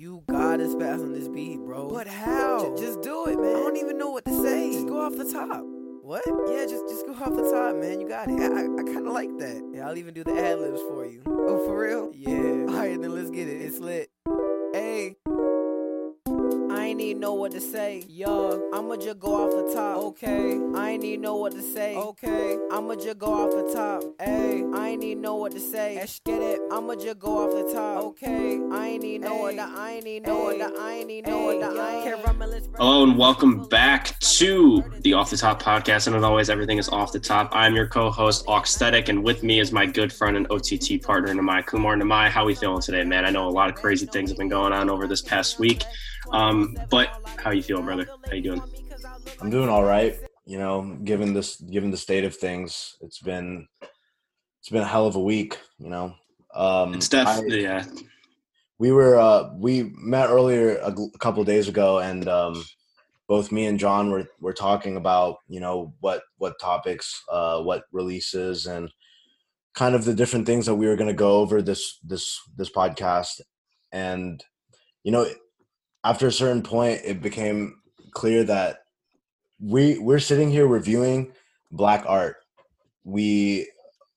You gotta spaz on this beat, bro. But how? J- just do it, man. I don't even know what to say. Just go off the top. What? Yeah, just just go off the top, man. You got it. I, I, I kind of like that. Yeah, I'll even do the ad libs for you. Oh, for real? Yeah. All right, then let's get it. It's lit. Know what to say. Yo, I'ma just go off the top. okay. I ain't even know what to say. Okay. I'ma just go off the top. Hey, I ain't even know what to say. let's get it. I'ma just go off the top. Okay. I ain't even know what Hey. the I ain't even know what the I ain't even know what the I ain't Hello oh, and welcome back to the Off the Top podcast. And as always, everything is off the top. I'm your co-host, Auxthetic, and with me is my good friend and OTT partner, Nimai Kumar. Nimai, how we feeling today, man? I know a lot of crazy things have been going on over this past week. Um, but how you feeling, brother? How you doing? I'm doing all right. You know, given this, given the state of things, it's been, it's been a hell of a week. You know, um, It's def- I- yeah, we were, uh, we met earlier a, a couple days ago, and um, both me and Jon were were talking about, you know, what what topics, uh, what releases, and kind of the different things that we were going to go over this this this podcast, and you know, after a certain point, it became clear that we we're sitting here reviewing black art. We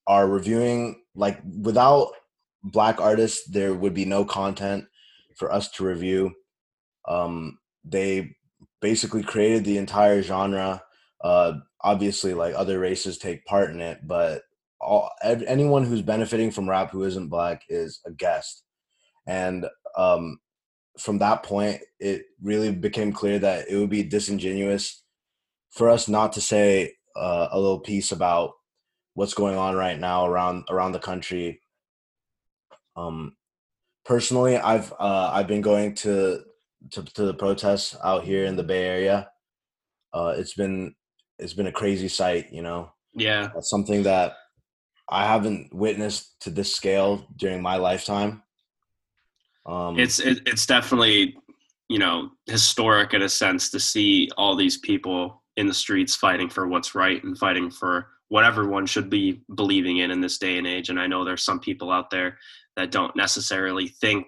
are reviewing like without black artists, there would be no content for us to review. Um, they basically created the entire genre. Uh, obviously, like other races take part in it, but all anyone who's benefiting from rap who isn't black is a guest. And um, from that point, it really became clear that it would be disingenuous for us not to say uh, a little piece about what's going on right now around around the country. Um, personally, I've uh, I've been going to, to to the protests out here in the Bay Area. Uh, it's been it's been a crazy sight, you know. yeah. That's something that I haven't witnessed to this scale during my lifetime. Um, It's it, it's definitely you know historic in a sense to see all these people in the streets fighting for what's right and fighting for what everyone should be believing in in this day and age. And I know there's some people out there that don't necessarily think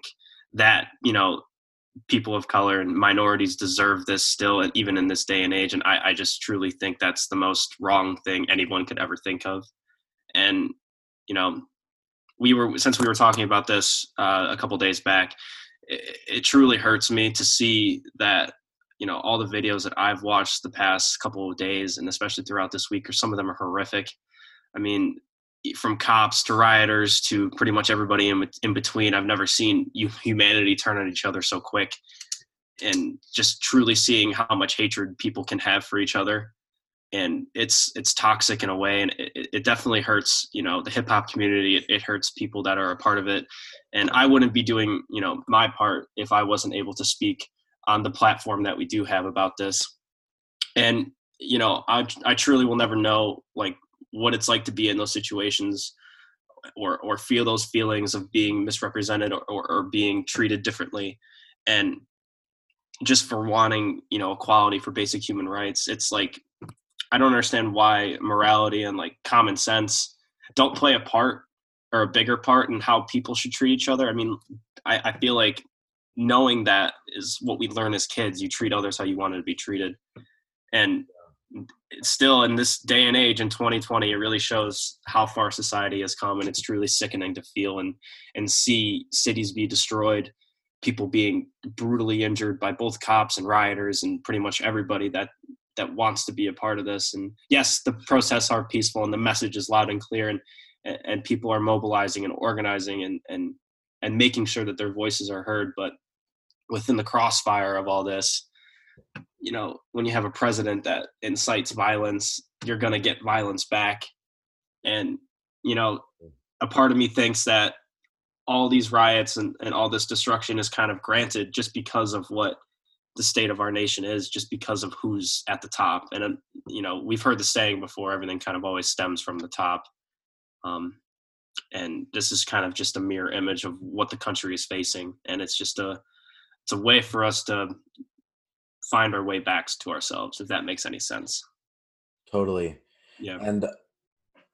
that you know people of color and minorities deserve this still even in this day and age and I, I just truly think that's the most wrong thing anyone could ever think of and you know we were since we were talking about this uh, a couple days back it, it truly hurts me to see that you know all the videos that i've watched the past couple of days and especially throughout this week or some of them are horrific. I mean from cops to rioters to pretty much everybody in, in between i've never seen humanity turn on each other so quick and just truly seeing how much hatred people can have for each other and it's it's toxic in a way and it, it definitely hurts you know the hip hop community. It, it hurts people that are a part of it. And i wouldn't be doing you know my part if i wasn't able to speak on the platform that we do have about this. And you know i i truly will never know like what it's like to be in those situations or or feel those feelings of being misrepresented or, or, or being treated differently. And just for wanting you know equality for basic human rights it's like i don't understand why morality and like common sense don't play a part or a bigger part in how people should treat each other. I mean i, I feel like knowing that is what we learn as kids. You treat others how you wanted to be treated. And still in this day and age in 2020 it really shows how far society has come and it's truly sickening to feel and and see cities be destroyed people being brutally injured by both cops and rioters and pretty much everybody that that wants to be a part of this. And yes the protests are peaceful and the message is loud and clear and and people are mobilizing and organizing and and and making sure that their voices are heard. But within the crossfire of all this you know when you have a president that incites violence you're going to get violence back. And you know a part of me thinks that all these riots and, and all this destruction is kind of granted just because of what the state of our nation is just because of who's at the top. And um, you know we've heard the saying before everything kind of always stems from the top. Um, and this is kind of just a mirror image of what the country is facing. And it's just a it's a way for us to find our way back to ourselves if that makes any sense. Totally. yeah. And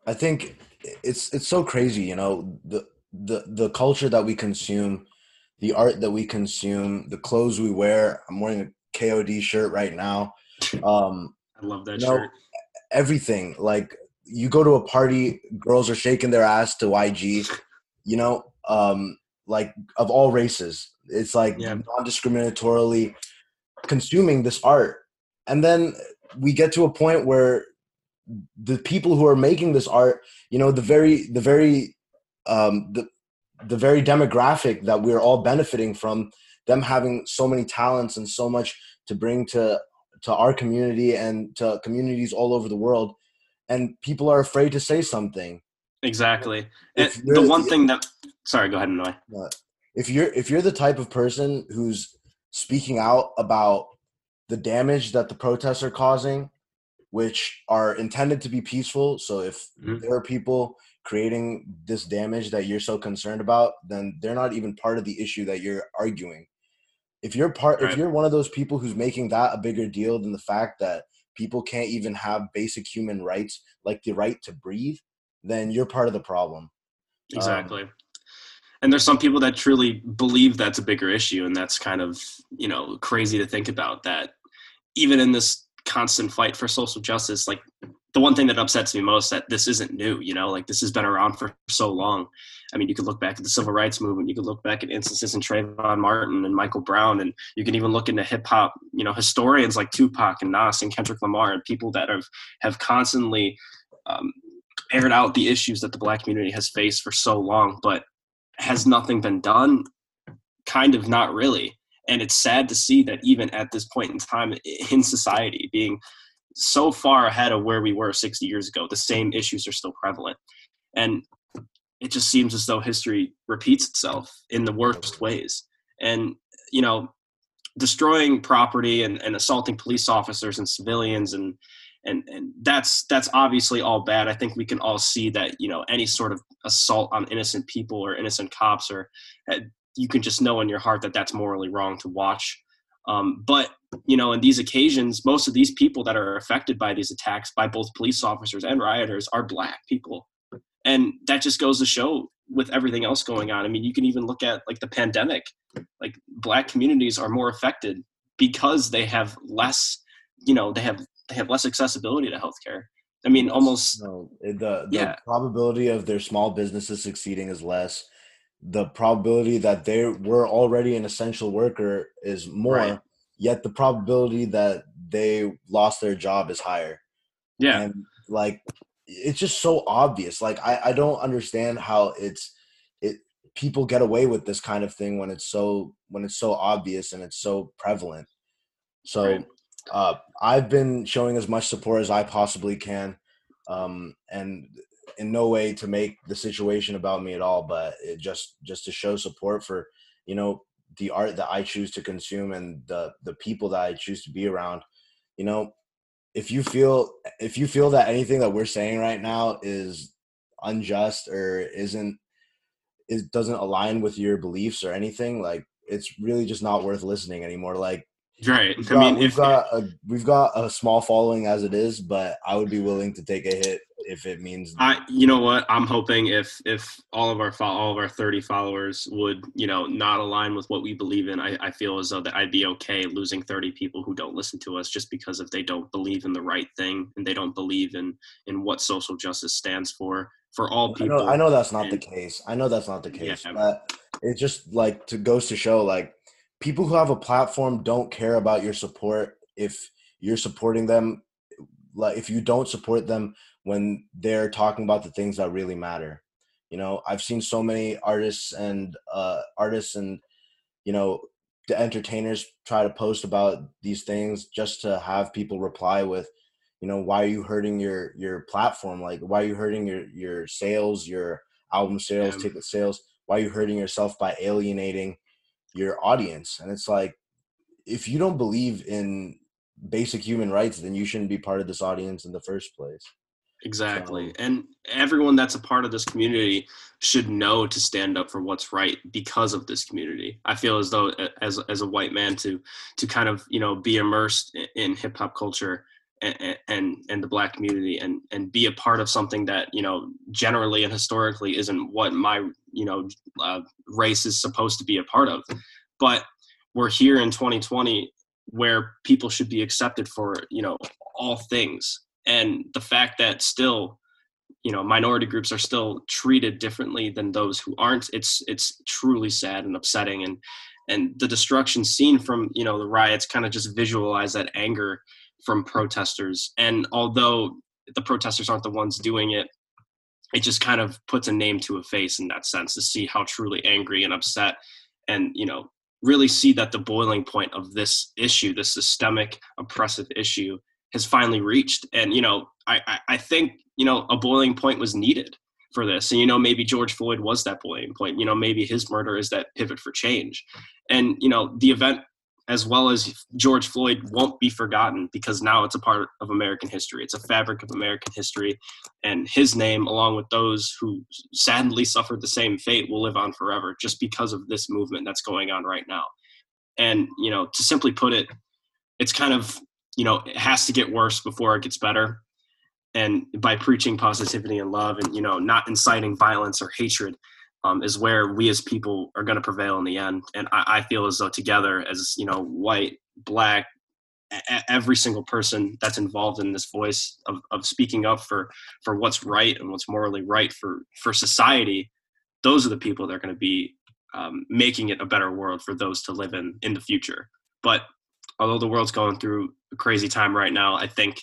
i think it's it's so crazy you know the the the culture that we consume the art that we consume, the clothes we wear. I'm wearing a KOD shirt right now. Um, I love that you know, shirt. everything. Like you go to a party, girls are shaking their ass to YG. You know, um, like of all races, it's like Yeah. non-discriminatorily consuming this art, and then we get to a point where the people who are making this art, you know, the very, the very, um, the the very demographic that we're all benefiting from them having so many talents and so much to bring to to our community and to communities all over the world and people are afraid to say something Exactly. And the one thing that sorry, go ahead, Noy. Uh, if you're if you're the type of person who's speaking out about the damage that the protests are causing which are intended to be peaceful so if Mhm. there are people creating this damage that you're so concerned about then they're not even part of the issue that you're arguing if you're part Right. if you're one of those people who's making that a bigger deal than the fact that people can't even have basic human rights like the right to breathe then you're part of the problem Um, Exactly. and there's some people that truly believe that's a bigger issue, and that's kind of you know crazy to think about. That even in this constant fight for social justice, like the one thing that upsets me most that this isn't new. You know, like this has been around for so long. I mean, you could look back at the civil rights movement. You could look back at instances in Trayvon Martin and Michael Brown, and you can even look into hip hop. You know, historians like Tupac and Nas and Kendrick Lamar, and people that have have constantly um, aired out the issues that the black community has faced for so long, but has nothing been done? Kind of not really. And it's sad to see that even at this point in time in society, being so far ahead of where we were 60 years ago, the same issues are still prevalent. And it just seems as though history repeats itself in the worst ways. And, you know, destroying property and, and assaulting police officers and civilians and and and that's that's obviously all bad. I think we can all see that you know any sort of assault on innocent people or innocent cops or uh, you can just know in your heart that that's morally wrong to watch. Um, but you know, in these occasions, most of these people that are affected by these attacks by both police officers and rioters are black people, and that just goes to show with everything else going on. I mean, you can even look at like the pandemic. Like black communities are more affected because they have less, you know, they have they have less accessibility to healthcare. I mean, almost No, the the Yeah. probability of their small businesses succeeding is less. The probability that they were already an essential worker is more. Right. Yet the probability that they lost their job is higher. yeah, And like, it's just so obvious. Like, I I don't understand how it's it people get away with this kind of thing when it's so when it's so obvious and it's so prevalent. So Right. uh, I've been showing as much support as I possibly can, um, and in no way to make the situation about me at all, but it just just to show support for you know the art that I choose to consume and the the people that I choose to be around. You know, if you feel if you feel that anything that we're saying right now is unjust or isn't it doesn't align with your beliefs or anything like it's really just not worth listening anymore like right. We've I got, mean, we've if got a we've got a small following as it is, but I would be willing to take a hit if it means I, you know what, I'm hoping if if all of our all of our 30 followers would, you know, not align with what we believe in, I, I feel as though that I'd be okay losing 30 people who don't listen to us just because if they don't believe in the right thing and they don't believe in in what social justice stands for for all I people. know I know that's not the case. I know that's not the case. Yeah. But it just like to goes to show like people who have a platform don't care about your support if you're supporting them like if you don't support them when they're talking about the things that really matter. You know, I've seen so many artists and uh artists and you know the entertainers try to post about these things just to have people reply with you know why are you hurting your your platform like why are you hurting your your sales your album sales Yeah. ticket sales why are you hurting yourself by alienating your audience and it's like if you don't believe in basic human rights then you shouldn't be part of this audience in the first place Exactly. So- And everyone that's a part of this community should know to stand up for what's right because of this community. I feel as though as as a white man to to kind of, you know, be immersed i- in hip hop culture and, and the black community and and be a part of something that you know generally and historically isn't what my you know uh, race is supposed to be a part of. But we're here in 2020 where people should be accepted for you know all things. And the fact that still you know minority groups are still treated differently than those who aren't it's it's truly sad and upsetting. And and the destruction seen from you know the riots kind of just visualize that anger from protesters. And although the protesters aren't the ones doing it, it just kind of puts a name to a face in that sense to see how truly angry and upset and, you know, really see that the boiling point of this issue, this systemic oppressive issue, has finally reached. And, you know, I, I, I think, you know, a boiling point was needed for this. And, you know, maybe George Floyd was that boiling point. You know, maybe his murder is that pivot for change. And, you know, the event as well as George Floyd won't be forgotten because now it's a part of American history. It's a fabric of American history. And his name, along with those who sadly suffered the same fate, will live on forever just because of this movement that's going on right now. And, you know, to simply put it, it's kind of, you know, it has to get worse before it gets better. And by preaching positivity and love and, you know, not inciting violence or hatred, um, is where we as people are going to prevail in the end. And I, I, feel as though together, as you know, white, black, a- every single person that's involved in this voice of, of speaking up for for what's right and what's morally right for for society, those are the people that are going to be um, making it a better world for those to live in in the future. But although the world's going through a crazy time right now, I think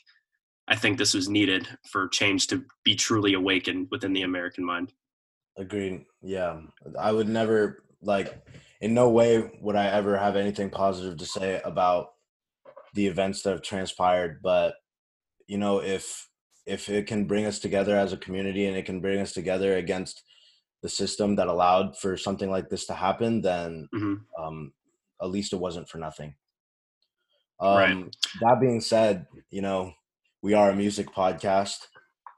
I think this was needed for change to be truly awakened within the American mind. Agreed. Yeah. I would never like in no way would I ever have anything positive to say about the events that have transpired, but you know, if if it can bring us together as a community and it can bring us together against the system that allowed for something like this to happen, then mm-hmm. um, at least it wasn't for nothing. Um, right. That being said, you know, we are a music podcast.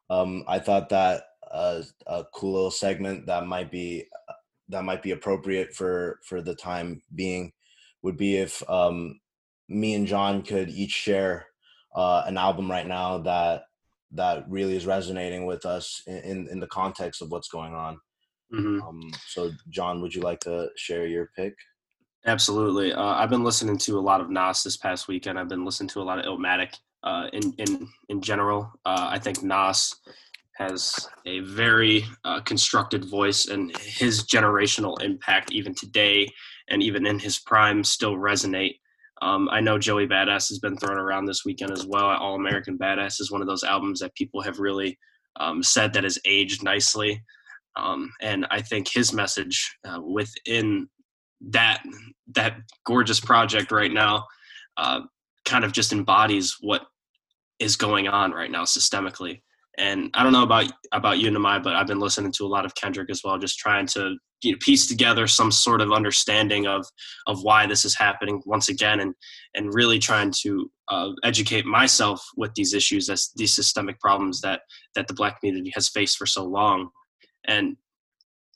Um, I thought that a, a cool little segment that might be that might be appropriate for for the time being would be if um, me and Jon could each share uh, an album right now that that really is resonating with us in in, the context of what's going on. Mm-hmm. Um, so, Jon, would you like to share your pick? Absolutely. Uh, I've been listening to a lot of Nas this past weekend. I've been listening to a lot of Illmatic uh, in in in general. Uh, I think Nas has a very uh, constructed voice, and his generational impact, even today and even in his prime, still resonate. Um, I know Joey Badass has been thrown around this weekend as well. All American Badass is one of those albums that people have really um, said that has aged nicely. Um, and I think his message uh, within that that gorgeous project right now uh, kind of just embodies what is going on right now systemically. And I don't know about about you, Nimai, but I've been listening to a lot of Kendrick as well, just trying to you know, piece together some sort of understanding of of why this is happening once again, and and really trying to uh, educate myself with these issues, as these systemic problems that that the Black community has faced for so long. And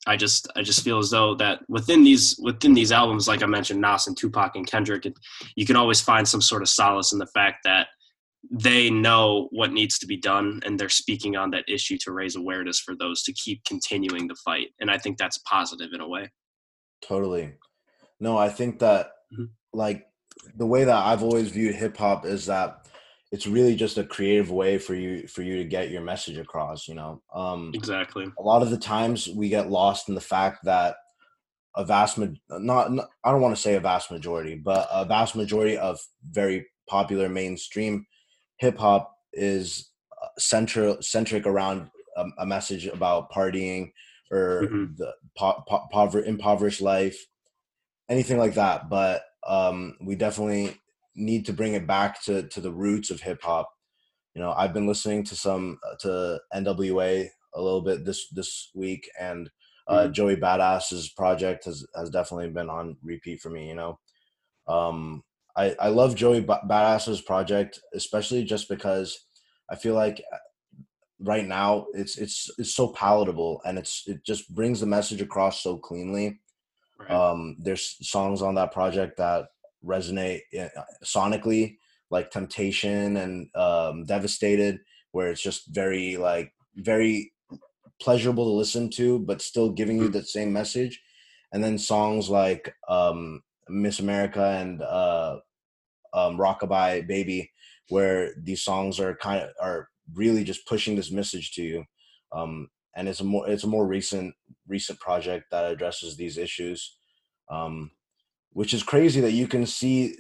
I just I just feel as though that within these within these albums, like I mentioned, Nas and Tupac and Kendrick, it, you can always find some sort of solace in the fact that they know what needs to be done and they're speaking on that issue to raise awareness for those to keep continuing the fight and i think that's positive in a way. Totally. No i think that mm-hmm. like the way that i've always viewed hip hop is that it's really just a creative way for you for you to get your message across you know? Um exactly. a lot of the times we get lost in the fact that a vast not, not i don't want to say a vast majority but a vast majority of very popular mainstream hip hop is uh, central centric around a, a, message about partying or mm-hmm. the po- po- pover- impoverished life, anything like that. But um, we definitely need to bring it back to to the roots of hip hop. You know, I've been listening to some uh, to NWA a little bit this this week, and uh, mm-hmm. Joey Badass's project has has definitely been on repeat for me. You know, um, I, I love Joey Badass's project, especially just because I feel like uh, right now it's it's it's so palatable and it's it just brings the message across so cleanly. Right. Um, there's songs on that project that resonate uh, sonically like Temptation and um, Devastated, where it's just very like very pleasurable to listen to, but still giving you the same message. And then songs like um, Miss America and uh, um, Rockabye Baby, where these songs are kind of are really just pushing this message to you. Um, and it's a more it's a more recent recent project that addresses these issues, um, which is crazy that you can see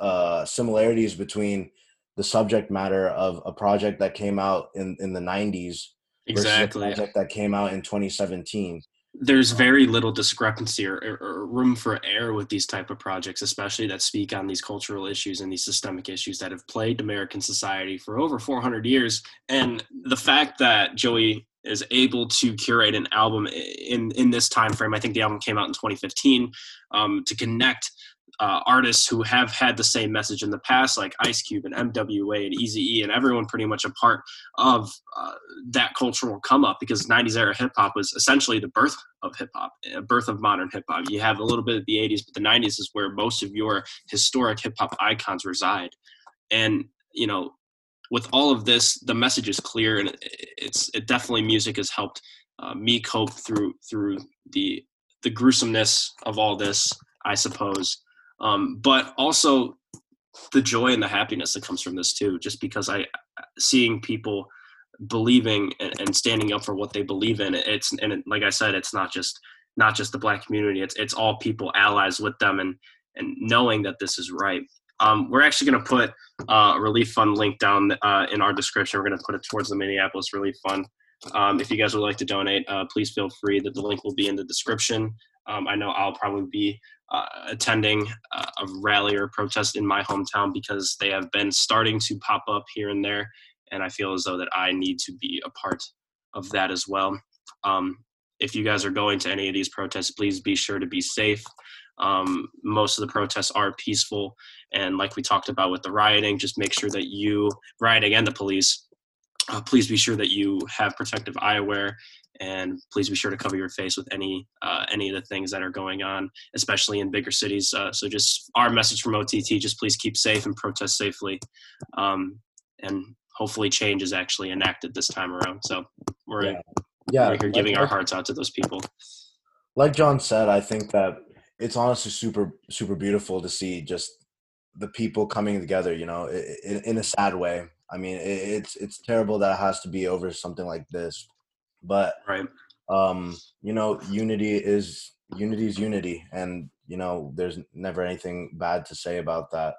uh, similarities between the subject matter of a project that came out in in the 90s exactly project that came out in 2017 there's very little discrepancy or, or, room for error with these type of projects especially that speak on these cultural issues and these systemic issues that have plagued american society for over 400 years. And the fact that joey is able to curate an album in in this time frame i think the album came out in 2015 um, to connect uh, artists who have had the same message in the past, like Ice Cube and NWA and Eazy-E, and everyone pretty much a part of uh, that cultural come up because 90s era hip hop was essentially the birth of hip hop, a birth of modern hip hop. You have a little bit of the 80s, but the 90s is where most of your historic hip hop icons reside. And, you know, with all of this, the message is clear, and it's it definitely music has helped uh, me cope through through the the gruesomeness of all this, I suppose um, but also the joy and the happiness that comes from this too just because i seeing people believing and, and standing up for what they believe in it's and it, like i said it's not just not just the black community it's it's all people allies with them and and knowing that this is right. Um, we're actually going to put uh, a relief fund link down uh, in our description. We're going to put it towards the minneapolis relief fund. Um, if you guys would like to donate uh, please feel free. That the link will be in the description um, i know i'll probably be uh, attending a rally or protest in my hometown because they have been starting to pop up here and there, and I feel as though that I need to be a part of that as well. Um, if you guys are going to any of these protests, please be sure to be safe. Um, most of the protests are peaceful, and like we talked about with the rioting, just make sure that you rioting and the police. Uh, please be sure that you have protective eyewear and please be sure to cover your face with any uh, any of the things that are going on, especially in bigger cities. Uh, so, just our message from OTT: just please keep safe and protest safely, um, and hopefully, change is actually enacted this time around. So, we're yeah, yeah we're here giving like, our hearts out to those people. Like Jon said, I think that it's honestly super super beautiful to see just the people coming together. You know, in, in a sad way. I mean, it's it's terrible that it has to be over something like this but right. um you know unity is unity is unity and you know there's never anything bad to say about that.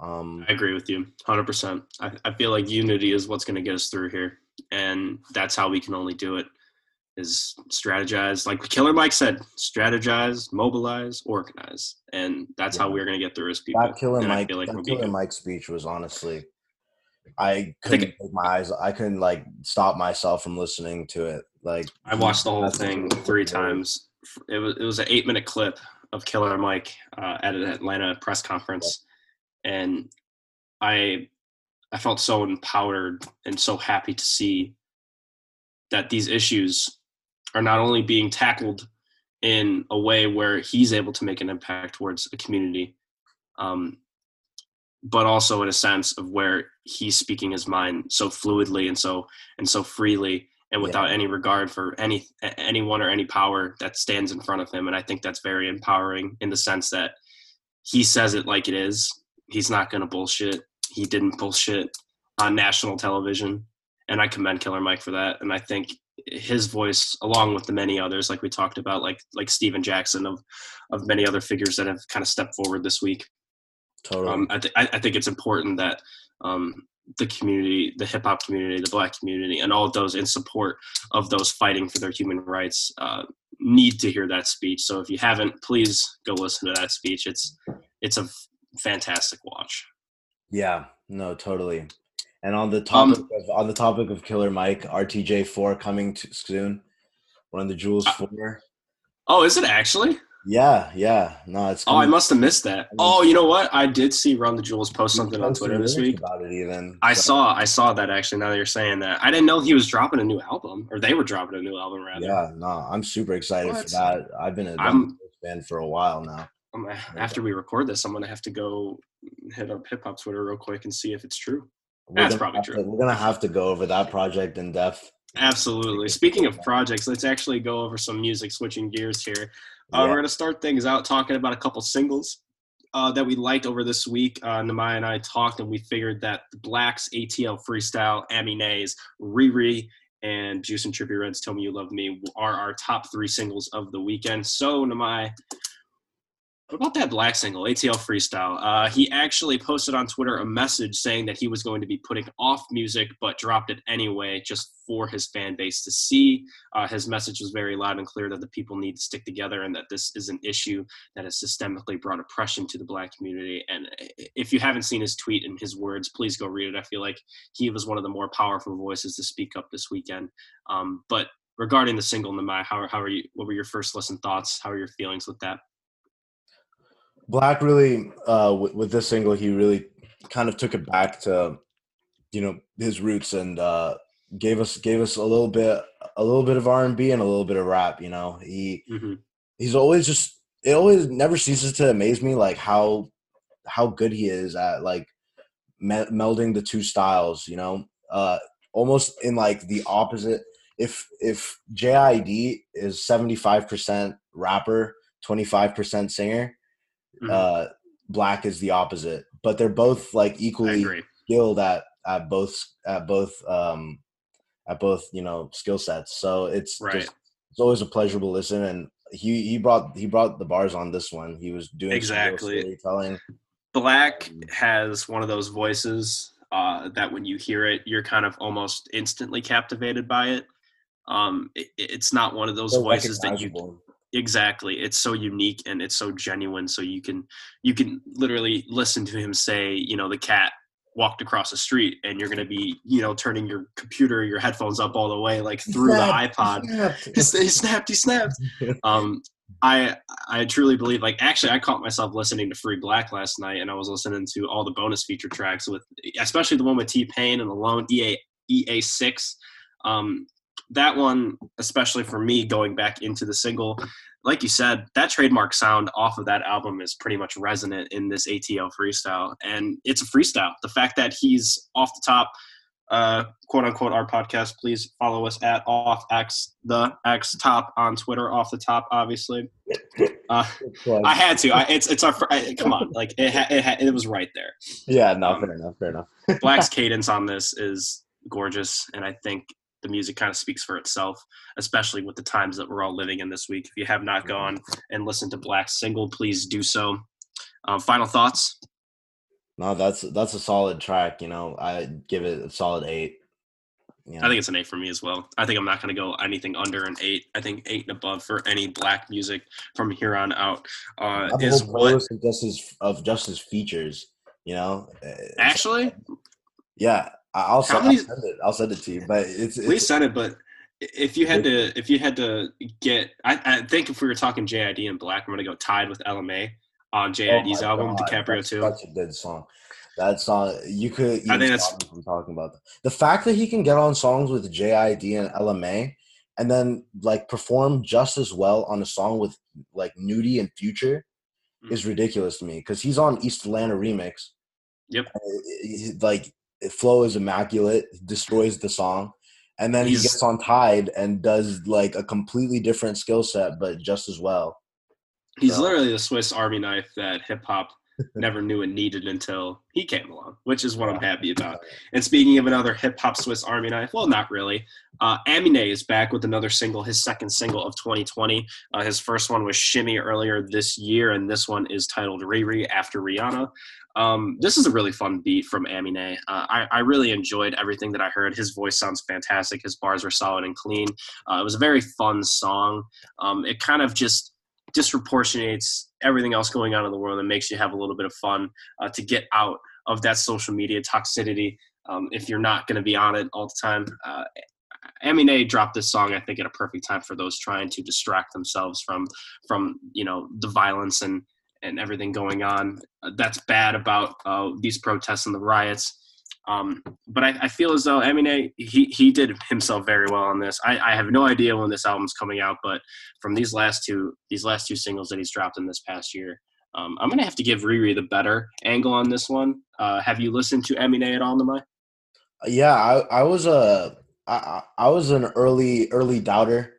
Um i agree with you 100% i, I feel like unity is what's going to get us through here and that's how we can only do it is strategize like killer mike said strategize mobilize organize and that's yeah. how we're going to get through as people that killer and mike like that killer mike speech was honestly I couldn't I my eyes. I couldn't like stop myself from listening to it. Like I watched the whole thing three times. It was it was an eight minute clip of Killer Mike uh, at an Atlanta press conference, and I I felt so empowered and so happy to see that these issues are not only being tackled in a way where he's able to make an impact towards a community, um, but also in a sense of where he's speaking his mind so fluidly and so and so freely and without yeah. any regard for any anyone or any power that stands in front of him. And i think that's very empowering in the sense that he says it like it is. He's not going to bullshit. He didn't bullshit on national television. And i commend killer mike for that. And i think his voice along with the many others like we talked about like like Stephen Jackson of of many other figures that have kind of stepped forward this week Totally. Um, I, th- I think it's important that um, the community, the hip hop community, the black community, and all of those in support of those fighting for their human rights uh, need to hear that speech. So if you haven't, please go listen to that speech. It's it's a fantastic watch. Yeah, no, totally. And on the topic um, of on the topic of Killer Mike, RTJ four coming to soon. One of the Jewels uh, four. Oh, is it actually? Yeah, yeah. No, it's. Oh, I must have missed that. Oh, you know what? I did see Run the Jewels post something on Twitter this week about it. Even I saw, I saw that actually. Now that you're saying that, I didn't know he was dropping a new album, or they were dropping a new album rather. Yeah, no, I'm super excited what? for that. I've been a fan for a while now. Um, after we record this, I'm gonna have to go hit up hip hop Twitter real quick and see if it's true. We're That's probably true. to- we're gonna have to go over that project in depth. Absolutely. Speaking of projects, let's actually go over some music, switching gears here. Uh, Yeah. We're going to start things out talking about a couple singles uh, that we liked over this week. Uh, Nimai and I talked, and we figured that the 6LACK's, ATL Freestyle, Amine's, Riri, and Juice and Trippie Redd's, Tell Me You Love Me are our top three singles of the weekend. So, Nimai, about that 6LACK single, ATL Freestyle? Uh, he actually posted on Twitter a message saying that he was going to be putting off music, but dropped it anyway just for his fan base to see. Uh, his message was very loud and clear that the people need to stick together and that this is an issue that has systemically brought oppression to the black community. And if you haven't seen his tweet and his words, please go read it. I feel like he was one of the more powerful voices to speak up this weekend. Um, but regarding the single, Nimai, how, how are you? What were your first listen thoughts? How are your feelings with that? 6LACK really, uh, with, with this single, he really kind of took it back to, you know, his roots and uh, gave us gave us a little bit a little bit of R and B and a little bit of rap. You know, he Mm-hmm. he's always just it always never ceases to amaze me like how how good he is at like me- melding the two styles. You know, uh, almost in like the opposite. If if JID is seventy five percent rapper, twenty five percent singer Mhm. uh 6LACK is the opposite but they're both like equally skilled at at both at both um at both you know skill sets so it's Right. just it's always a pleasurable listen and he he brought he brought the bars on this one he was doing Exactly. storytelling 6LACK has one of those voices uh, that when you hear it, you're kind of almost instantly captivated by it. Um, it it's not one of those So voices that you. Exactly. It's so unique and it's so genuine. So you can you can literally listen to him say, you know, the cat walked across the street, and you're gonna be, you know, turning your computer, your headphones up all the way, like through the iPod. he s- he snapped, he snapped. Um, I I truly believe like actually I caught myself listening to Free 6LACK last night, and I was listening to all the bonus feature tracks with especially the one with T Pain and Alone EA EA six. Um, that one, especially for me, going back into the single, like you said, that trademark sound off of that album is pretty much resonant in this ATL freestyle, and it's a freestyle. The fact that he's off the top uh, quote unquote our podcast, please follow us at off x the x top on Twitter. Off the top, obviously. Uh, I had to. I, it's it's our. I, come on, like it ha, it, ha, it was right there. yeah no Um, fair enough fair enough 6LACK's cadence on this is gorgeous, and I think the music kind of speaks for itself, especially with the times that we're all living in this week. If you have not gone and listened to 6LACK's single, please do so. Um, final thoughts. no that's that's a solid track you know i give it a solid eight you I think it's an eight for me as well. I think I'm not going to go anything under an eight. I think eight and above for any 6LACK music from here on out uh, is what. of Justice, of just his features. You know, Actually, yeah, I'll, How send, many- I'll send it. I'll send it to you. But it's, please it's send it. But if you had to, if you had to get, I, I think if we were talking JID and 6LACK, I'm going to go tied with LMA on oh JID's my album God, DiCaprio that's Two. Such a good song. That song you could. I think that's- from talking about that. The fact that he can get on songs with JID and LMA, and then like perform just as well on a song with like Nudy and Future, Mm. is ridiculous to me because he's on East Atlanta remix. Yep. Like flow is immaculate, destroys the song, and then He's- he gets on Tide and does like a completely different skill set, but just as well. He's So- literally the Swiss Army knife that hip hop never knew it needed until he came along, which is what I'm happy about. And speaking of another hip hop Swiss Army knife, well, not really. Uh, Aminé is back with another single, his second single of 2020. Uh, his first one was Shimmy earlier this year, and this one is titled Riri after Rihanna. Um, this is a really fun beat from Aminé. Uh, I, I really enjoyed everything that I heard. His voice sounds fantastic. His bars are solid and clean. Uh, it was a very fun song. Um, it kind of just disproportionates everything else going on in the world and makes you have a little bit of fun uh, to get out of that social media toxicity um, if you're not going to be on it all the time. Uh, Aminé dropped this song, I think, at a perfect time for those trying to distract themselves from from you know the violence and and everything going on. Uh, that's bad about uh, these protests and the riots. Um, but I, I feel as though Aminé he he did himself very well on this. I, I have no idea when this album's coming out, but from these last two these last two singles that he's dropped in this past year, Um, I'm gonna have to give Riri the better angle on this one. Uh, have you listened to Aminé at all, Nimai? Yeah, I, I was a I, I was an early early doubter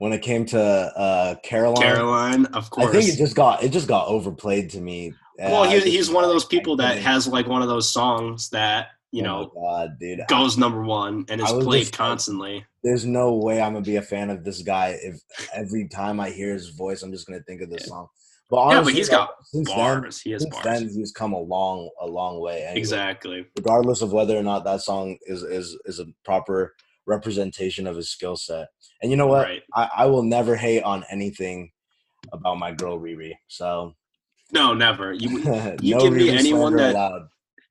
when it came to uh, Caroline. Caroline, of course. I think it just got it just got overplayed to me. well, he's, he's one of those people that has like one of those songs that you oh know God, dude. goes number one and is played just constantly. There's no way I'm gonna be a fan of this guy if every time I hear his voice, I'm just gonna think of this Yeah. song. But Yeah, honestly, but he's got since then, he has since bars. then he's come a long a long way. And Exactly. regardless of whether or not that song is is is a proper representation of his skill set. And you know what? Right. I, I will never hate on anything about my girl Riri. So No, never. You You no give me anyone that- allowed.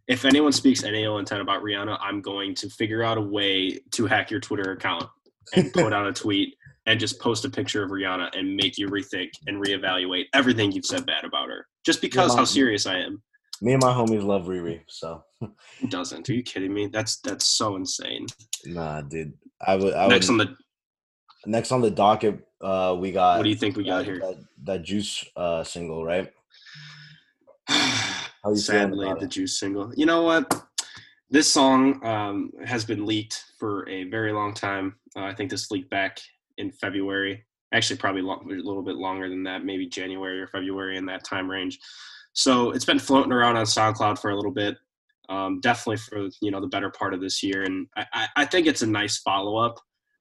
if anyone speaks any ill intent about Rihanna, I'm going to figure out a way to hack your Twitter account and put out a tweet and just post a picture of Rihanna and make you rethink and reevaluate everything you've said bad about her. Just because how serious I am. Me and my homies love Riri. So Who doesn't? Are you kidding me? That's that's so insane. nah, dude. I would. I Next would, on the next on the docket, uh, we got. what do you think we got that, here? That, that juice uh, single, right? How you feeling Sadly, the it? Juice single. You know what? This song um, has been leaked for a very long time. Uh, I think this leaked back in February. Actually, probably long, a little bit longer than that, maybe January or February in that time range. So it's been floating around on SoundCloud for a little bit. Um, definitely for you know the better part of this year, and I, I- think it's a nice follow up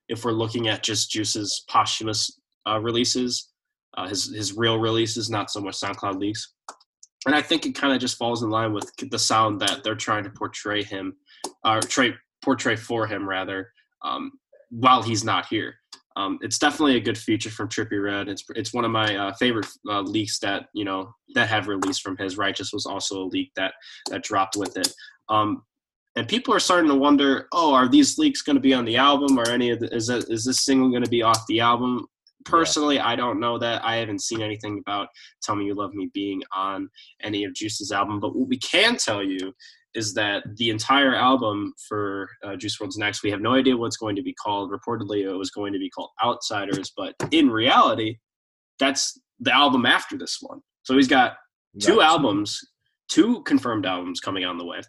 if we're looking at just Juice's posthumous uh, releases, uh, his his real releases, not so much SoundCloud leaks and I think it kind of just falls in line with the sound that they're trying to portray him, or tray, portray for him rather, um, while he's not here. Um, it's definitely a good feature from Trippie Redd. It's it's one of my uh, favorite uh, leaks that you know that have released from his. Righteous was also a leak that that dropped with it. Um, and people are starting to wonder, oh, are these leaks going to be on the album, or any of the, is that is this single going to be off the album? Personally, I don't know that. I haven't seen anything about "Tell Me You Love Me" being on any of Juice's album. But what we can tell you is that the entire album for uh, Juice WRLD's Next, we have no idea what's going to be called. Reportedly, it was going to be called Outsiders, but in reality, that's the album after this one. So he's got two albums, two confirmed albums coming on the way.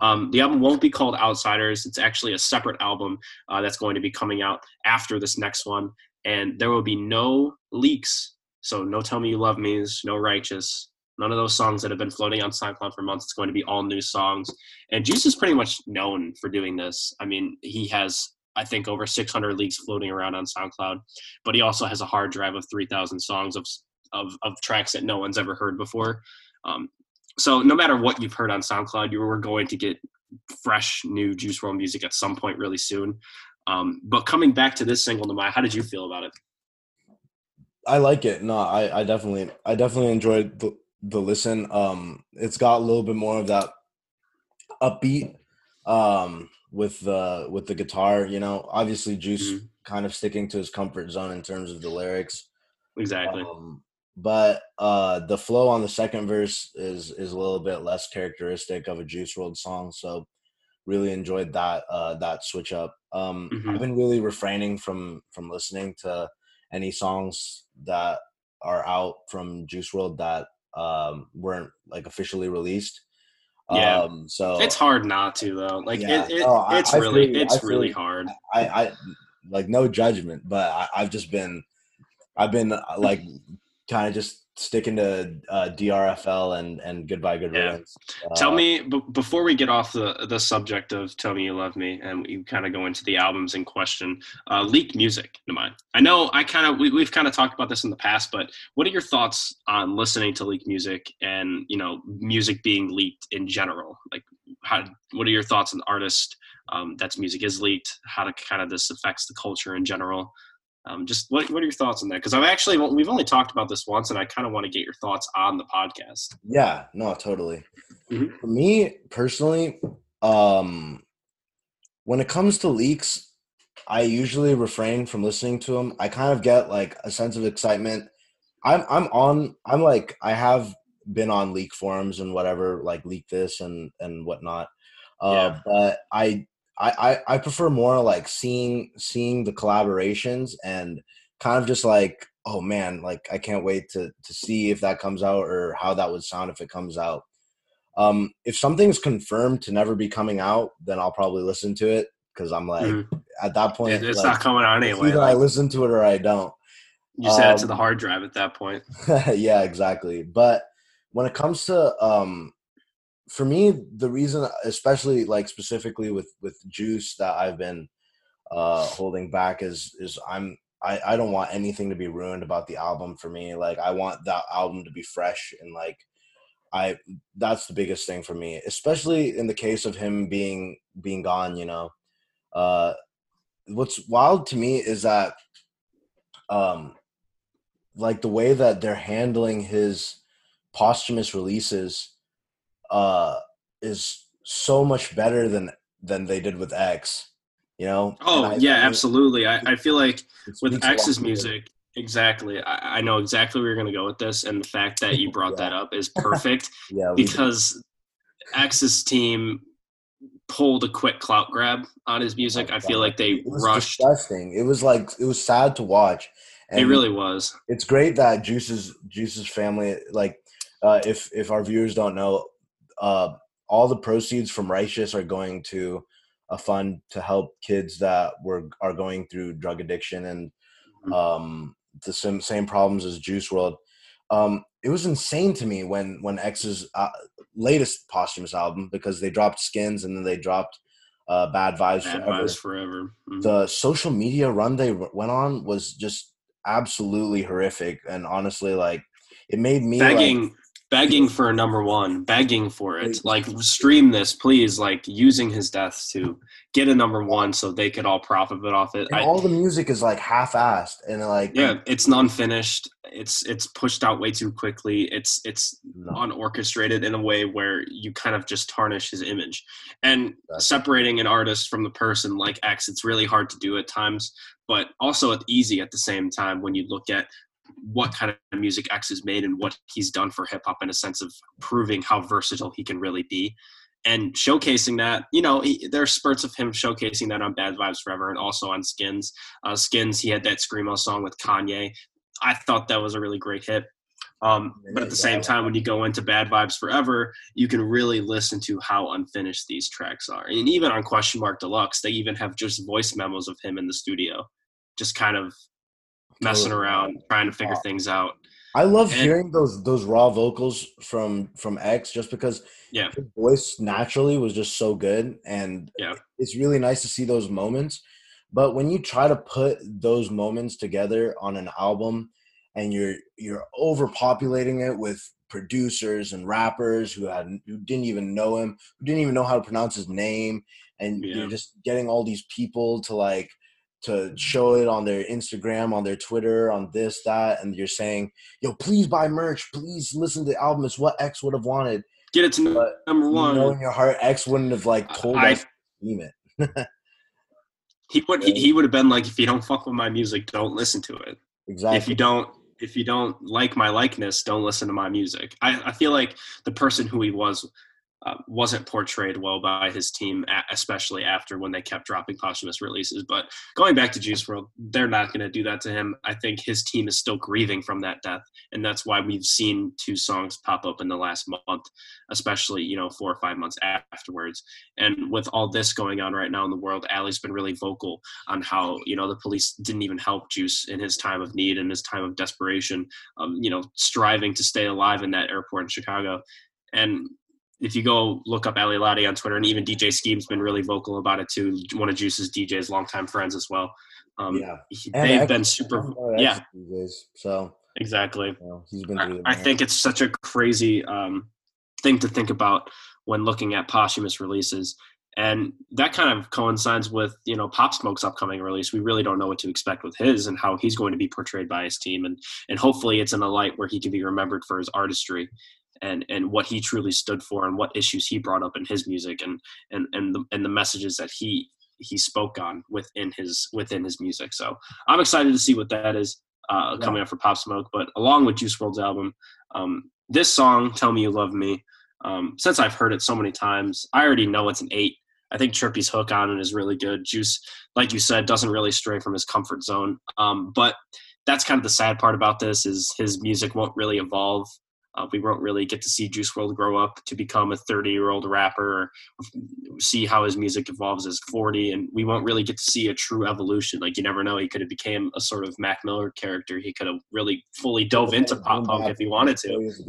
Um, the album won't be called Outsiders. It's actually a separate album uh, that's going to be coming out after this next one. And there will be no leaks. So, no Tell Me You Love Me's, no Righteous, none of those songs that have been floating on SoundCloud for months. It's going to be all new songs. And Juice is pretty much known for doing this. I mean, he has, I think, over 600 leaks floating around on SoundCloud, but he also has a hard drive of 3,000 songs of, of, of tracks that no one's ever heard before. Um, so no matter what you've heard on SoundCloud, you were going to get fresh new Juice WRLD music at some point really soon. Um, but coming back to this single, Nimai, how did you feel about it? I like it. No, I, I definitely, I definitely enjoyed the, the listen. Um, it's got a little bit more of that upbeat, um, with the with the guitar. You know, obviously Juice Mhm. kind of sticking to his comfort zone in terms of the lyrics. Exactly. Um, but uh, the flow on the second verse is is a little bit less characteristic of a Juice WRLD song. So really enjoyed that uh, that switch up. Um, Mhm. I've been really refraining from from listening to any songs that are out from Juice WRLD that um, weren't like officially released. Yeah. Um, so it's hard not to though. Like Yeah. it, it Oh, I- it's I really feel it's feel really hard. I, I like no judgment, but I, I've just been, I've been uh, like kind of just sticking to uh, DRFL and and goodbye good Yeah. riddance. Tell Uh, me b- before we get off the the subject of "Tell Me You Love Me" and you kind of go into the albums in question. Uh, leaked music, Nimai. I know I kind of we, we've kind of talked about this in the past, but what are your thoughts on listening to leaked music and you know music being leaked in general? Like, how what are your thoughts on artists um, that's music is leaked? How to kind of this affects the culture in general? Um, just what what are your thoughts on that? Because I've actually we've only talked about this once, and I kind of want to get your thoughts on the podcast. Yeah, no, totally. Mhm. For me personally, um, when it comes to leaks, I usually refrain from listening to them. I kind of get like a sense of excitement. I'm I'm on. I'm like I have been on leak forums and whatever, like leak this and and whatnot. Uh, Yeah. But I, I I I prefer more like seeing seeing the collaborations and kind of just like oh man, like I can't wait to to see if that comes out or how that would sound if it comes out. Um, if something's confirmed to never be coming out, then I'll probably listen to it because I'm like Mhm. at that point it's like, not coming out anyway. Either I listen to it or I don't. you just add it to um, the hard drive at that point. yeah, exactly. But when it comes to um for me the reason especially like specifically with with juice that I've been uh holding back is is I'm I, I don't want anything to be ruined about the album for me. Like I want that album to be fresh and like I that's the biggest thing for me, especially in the case of him being being gone, you know. Uh what's wild to me is that um like the way that they're handling his posthumous releases uh is so much better than than they did with X. You know? Oh I- yeah, I mean, absolutely. I, I feel like with speaks a lot X's music, exactly. I, I know exactly where you're gonna go with this, and the fact that you brought Yeah. that up is perfect Yeah, because X's team pulled a quick clout grab on his music. I feel like they it rushed. disgusting. It was like it was sad to watch. And It really was. it's great that Juice's Juice's family like uh, if if our viewers don't know, uh, all the proceeds from Righteous are going to a fund to help kids that were are going through drug addiction and Mhm. um, the same same problems as Juice WRLD. Um, it was insane to me when when X's uh, latest posthumous album because they dropped Skins and then they dropped uh, Bad Vibes Bad Forever vibes forever. Mhm. the social media run they went on was just absolutely horrific and honestly like it made me like, begging for a number one begging for it. Like stream this please. Like using his death to get a number one so they could all profit off it. And I, all the music is like half-assed and like yeah it's non-finished. It's it's pushed out way too quickly. It's it's no, unorchestrated in a way where you kind of just tarnish his image. And Exactly. separating an artist from the person like x it's really hard to do at times but also it's easy at the same time when you look at what kind of music x has made and what he's done for hip hop in a sense of proving how versatile he can really be. And showcasing that you know he, there are spurts of him showcasing that on bad vibes forever and also on skins. Uh, skins he had that screamo song with kanye. I thought that was a really great hit. Um, but at the same time, when you go into Bad Vibes Forever, you can really listen to how unfinished these tracks are. And even on Question Mark Deluxe, they even have just voice memos of him in the studio, just kind of messing Totally. around, trying to figure Wow. things out. i love and- hearing those those raw vocals from from x just because Yeah. his voice naturally was just so good and Yeah. it's really nice to see those moments but when you try to put those moments together on an album and you're you're overpopulating it with producers and rappers who had who didn't even know him who didn't even know how to pronounce his name and Yeah. you're just getting all these people to like to show it on their Instagram, on their Twitter, on this, that, and you're saying, yo, please buy merch, please listen to the album. It's what X would have wanted. Get it to But number You one. know in your heart, X wouldn't have like told I- us to it. he would he, he would have been like, if you don't fuck with my music, don't listen to it. Exactly. If you don't if you don't like my likeness, don't listen to my music. I, I feel like the person who he was uh, wasn't portrayed well by his team, especially after when they kept dropping posthumous releases. But going back to Juice WRLD, they're not going to do that to him. I think his team is still grieving from that death, and that's why we've seen two songs pop up in the last month, especially you know four or five months afterwards. And with all this going on right now in the world, Ally's been really vocal on how you know the police didn't even help Juice in his time of need and his time of desperation, um, you know, striving to stay alive in that airport in Chicago. And if you go look up Ally Lotti on Twitter, and even DJ Scheme's been really vocal about it too. One of Juice's DJ's longtime friends as well. Um, yeah. he- they've X- been super. Yeah, days. So exactly. you know, he's been I. I think it's such a crazy um, thing to think about when looking at posthumous releases, and that kind of coincides with you know Pop Smoke's upcoming release. We really don't know what to expect with his and how he's going to be portrayed by his team, and and hopefully it's in a light where he can be remembered for his artistry. And, and what he truly stood for and what issues he brought up in his music and and and the, and the messages that he he spoke on within his within his music. So I'm excited to see what that is uh, Yeah. coming up for Pop Smoke. But along with Juice WRLD's album, um, this song, "Tell Me You Love Me," um, since I've heard it so many times, I already know it's an eight. I think Trippie's hook on it is really good. Juice, like you said, doesn't really stray from his comfort zone. Um, but that's kind of the sad part about this is his music won't really evolve. Uh, we won't really get to see Juice WRLD grow up to become a 30 year old rapper, or see how his music evolves as 40, and we won't really get to see a true evolution. Like you never know, he could have became a sort of Mac Miller character. He could have really fully dove into pop punk if he wanted to. Big.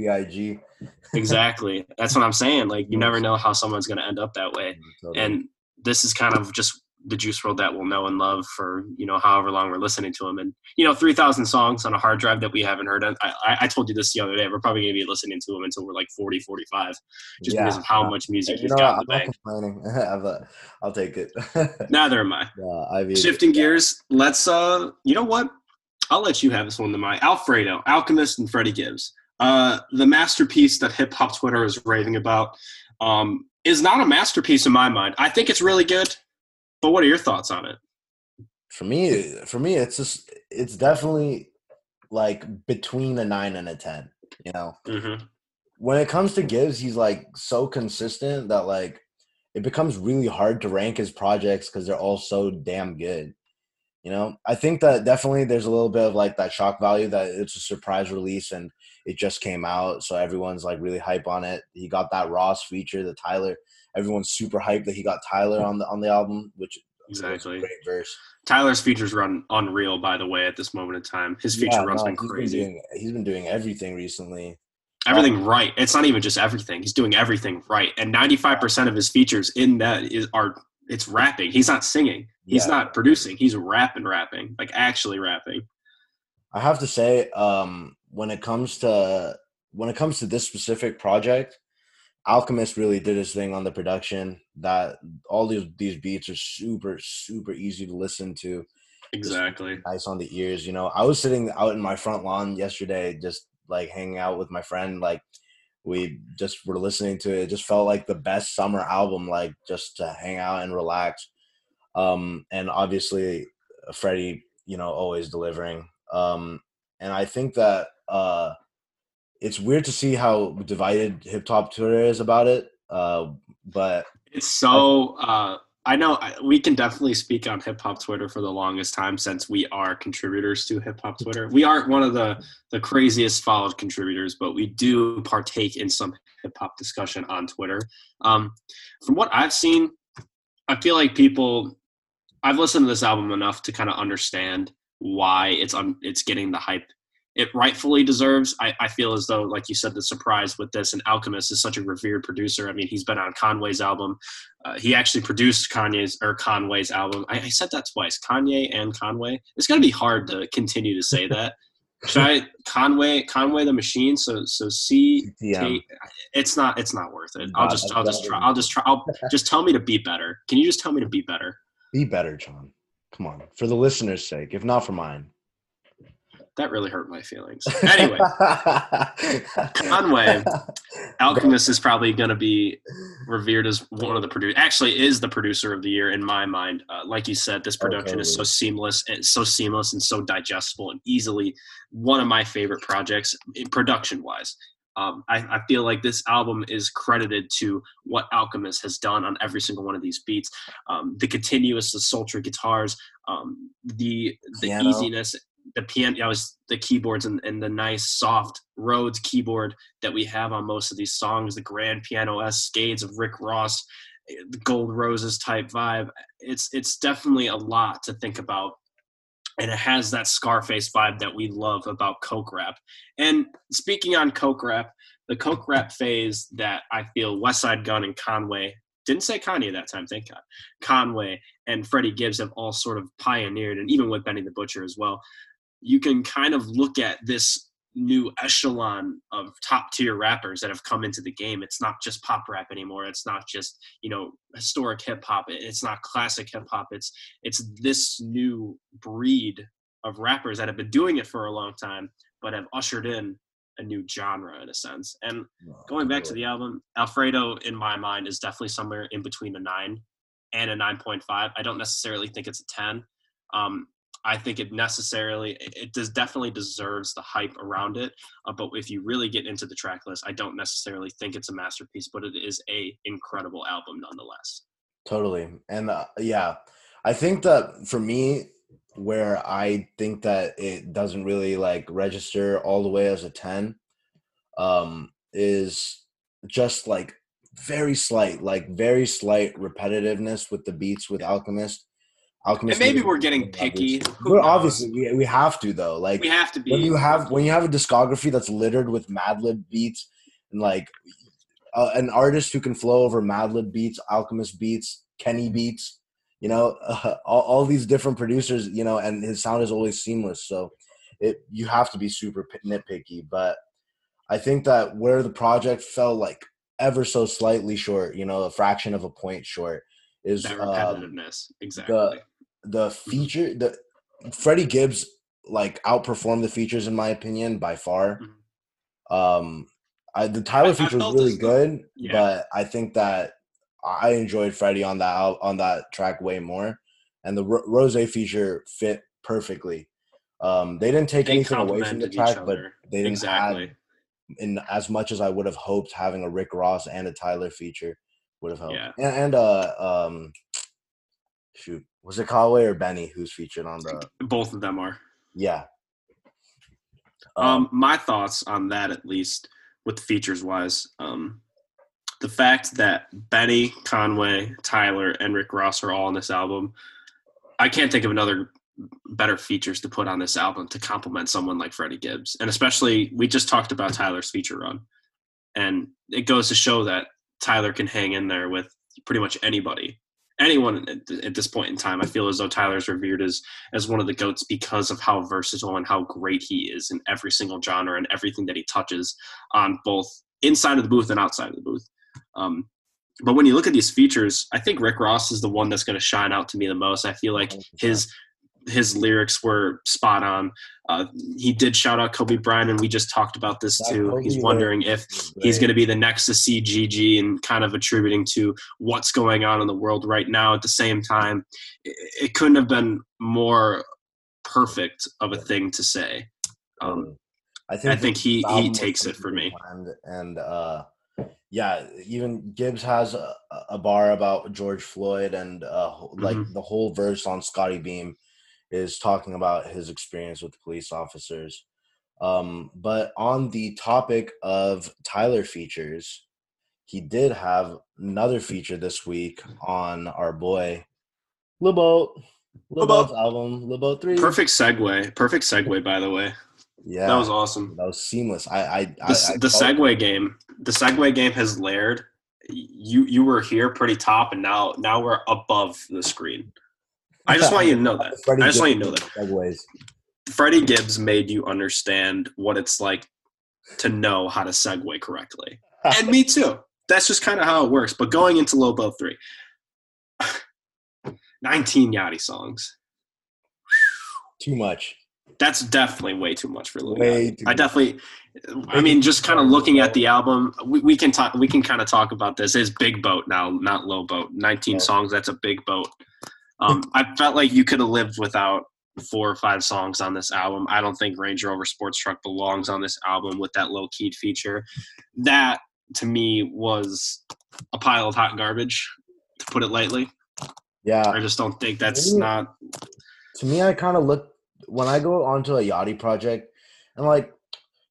exactly, that's what I'm saying. Like you never know how someone's going to end up that way, and this is kind of just the Juice WRLD that we'll know and love for you know however long we're listening to him and you know 3000 songs on a hard drive that we haven't heard. Of. I, I told you this the other day we're probably going to be listening to him until we're like 40 45 just yeah, because of how much music he's got in the bank. i will take it. Neither am I. Yeah, shifting gears let's uh you know what? I'll let you have this one to my Alfredo Alchemist and Freddie Gibbs. Uh the masterpiece that hip hop Twitter is raving about um is not a masterpiece in my mind. I think it's really good but what are your thoughts on it? For me, for me, it's just it's definitely like between a nine and a ten. You know, mm-hmm. when it comes to Gibbs, he's like so consistent that like it becomes really hard to rank his projects because they're all so damn good. You know, I think that definitely there's a little bit of like that shock value that it's a surprise release and it just came out, so everyone's like really hype on it. He got that Ross feature, the Tyler everyone's super hyped that he got Tyler on the on the album, which exactly great verse. Tyler's features run unreal, by the way, at this moment in time. His feature yeah, runs no, been crazy. Been doing, he's been doing everything recently. Everything um, right. It's not even just everything. He's doing everything right, and ninety five percent of his features in that is are it's rapping. He's not singing. He's yeah. not producing. He's rapping, rapping, like actually rapping. I have to say, um, when it comes to when it comes to this specific project, Alchemist really did his thing on the production. That all these these beats are super super easy to listen to. Exactly. Just nice on the ears. You know, I was sitting out in my front lawn yesterday, just like hanging out with my friend. Like we just were listening to it. It just felt like the best summer album. Like just to hang out and relax. Um, and obviously Freddie, you know, always delivering. Um, and I think that uh it's weird to see how divided hip hop Twitter is about it. Uh, but it's so. Uh, I know we can definitely speak on hip hop Twitter for the longest time since we are contributors to hip hop Twitter. We aren't one of the the craziest followed contributors, but we do partake in some hip hop discussion on Twitter. Um, from what I've seen, I feel like people. I've listened to this album enough to kind of understand why it's on. it's getting the hype it rightfully deserves. I, I feel as though, like you said, the surprise with this and Alchemist is such a revered producer. I mean, he's been on Conway's album. Uh, he actually produced Kanye's or Conway's album. I, I said that twice, Kanye and Conway. It's gonna be hard to continue to say that. Should I Conway Conway the Machine? So so C it's not it's not worth it. I'll just I'll just try I'll just try I'll just tell me to be better. Can you just tell me to be better? Be better, Jon. Come on, for the listeners' sake, if not for mine that really hurt my feelings. Anyway, Conway, Alchemist is probably going to be revered as one of the producers. Actually, is the producer of the year in my mind. Uh, like you said, this production okay. is so seamless and so seamless and so digestible and easily one of my favorite projects production wise. Um, I, I, feel like this album is credited to what Alchemist has done on every single one of these beats. Um, the continuous, the sultry guitars, um, the the Piano. easiness the piano, you know, the keyboards and, and the nice soft Rhodes keyboard that we have on most of these songs, the grand piano s scades of Rick Ross, the Gold Roses type vibe. It's it's definitely a lot to think about, and it has that Scarface vibe that we love about Coke rap. And speaking on Coke rap, the Coke rap phase that I feel Westside Gunn and Conway didn't say Kanye that time, thank God. Conway and Freddie Gibbs have all sort of pioneered, and even with Benny the Butcher as well you can kind of look at this new echelon of top tier rappers that have come into the game. It's not just pop rap anymore. It's not just, you know, historic hip hop. It's not classic hip hop. It's it's this new breed of rappers that have been doing it for a long time but have ushered in a new genre in a sense. And going back to the album, Alfredo in my mind is definitely somewhere in between a 9 and a 9.5. I don't necessarily think it's a 10. Um, I think it necessarily it does definitely deserves the hype around it. Uh, but if you really get into the track list, I don't necessarily think it's a masterpiece, but it is a incredible album nonetheless. Totally, and uh, yeah, I think that for me, where I think that it doesn't really like register all the way as a 10 um is just like very slight, like very slight repetitiveness with the beats with Alchemist. Alchemist And maybe we're getting picky. We're knows? obviously we, we have to though. Like we have to be. when you have when you have a discography that's littered with Madlib beats and like uh, an artist who can flow over Madlib beats, Alchemist beats, Kenny beats, you know, uh, all, all these different producers, you know, and his sound is always seamless. So it you have to be super nitpicky, but I think that where the project fell like ever so slightly short, you know, a fraction of a point short, is that um, repetitiveness. exactly. the feature the Freddie Gibbs like outperformed the features in my opinion by far. Um I, the Tyler I- I feature was really good, yeah. but I think that I enjoyed Freddie on that on that track way more, and the Ro- Rose feature fit perfectly. Um, they didn't take They anything away from the track, but they didn't exactly. add in as much as I would have hoped having a Rick Ross and a Tyler feature would have helped. Yeah. And, and uh um shoot, was it Callaway or Benny who's featured on the Both of them are. yeah. Um, my thoughts on that, at least with the features wise, um, the fact that Benny, Conway, Tyler, and Rick Ross are all on this album, I can't think of another better features to put on this album to complement someone like Freddie Gibbs. And especially, we just talked about Tyler's feature run, and it goes to show that Tyler can hang in there with pretty much anybody. Anyone at, at this point in time, I feel as though Tyler's revered as as one of the goats because of how versatile and how great he is in every single genre and everything that he touches on both inside of the booth and outside of the booth. Um, but when you look at these features, I think Rick Ross is the one that's going to shine out to me the most. I feel like his his lyrics were spot on. Uh, he did shout out Kobe Bryant, and we just talked about this That too. Kobe He's wondering if was he's going to be the next to see GG and kind of attributing to what's going on in the world right now. At the same time, it, couldn't have been more perfect of a thing to say. Um, I think I think he he takes it for me. and uh yeah even gibbs has a, a bar about george floyd and uh like Mhm. the whole verse on Scottie Beam is talking about his experience with police officers um but on the topic of tyler features he did have another feature this week on our boy Lil Boat. Lil Lil Boat. Boat's album, Lil Boat 3. Perfect segue. Perfect segue, by the way. Yeah. That was awesome. that was seamless. I I The, I, I the segue game. The segue game has layered. You you were here pretty top, and now now we're above the screen. I just want you to know that. Freddie I just want you to Gibbs know that. Segues. Freddie Gibbs made you understand what it's like to know how to segue correctly. And me too. That's just kind of how it works. But going into Lobo 3, 19 Yachty songs. Too much. That's definitely way too much for Lil Way Yachty. too I definitely, I mean, just kind of looking at the album, we, we can talk. We can kind of talk about this. It's Big Boat now, not Low Boat. 19 Yeah. songs. That's a big boat. Um, I felt like you could have lived without four or five songs on this album. I don't think Range Rover Sports Truck belongs on this album with that low keyed feature. That to me was a pile of hot garbage, to put it lightly. Yeah. I just don't think that's Ooh. not. to me, I kind of look when I go onto a Yachty project, and like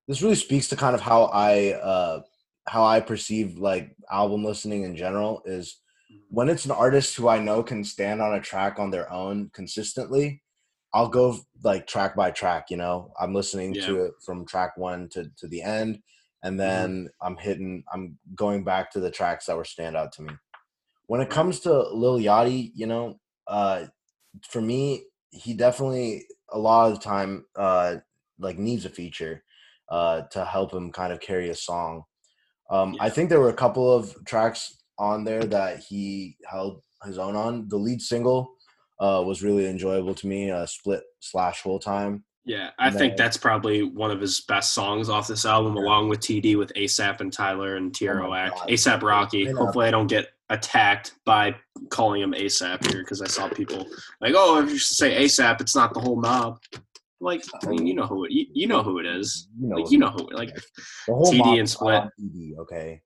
this really speaks to kind of how I uh how I perceive like album listening in general is when it's an artist who I know can stand on a track on their own consistently, I'll go like track by track, you know. I'm listening Yeah. to it from track 1 to to the end and then I'm hitting I'm going back to the tracks that were stand out to me. When it comes to Lil Yachty, you know, uh for me, he definitely a lot of the time uh like needs a feature uh to help him kind of carry a song. Um I think there were a couple of tracks on there that he held his own on. The lead single uh was really enjoyable to me, uh split slash whole time. Yeah, I think that's probably one of his best songs off this album, Yeah. along with TD with ASAP and Tyler and Tierra Oh. God. ASAP Rocky. Know. Hopefully, I don't get attacked by calling him ASAP here because I saw people like, "Oh, if you say ASAP, it's not the whole mob." Like, I mean, you know who it, you, you know who it is. You know, Like, you know who. Like, the whole TD and Split. TD, okay.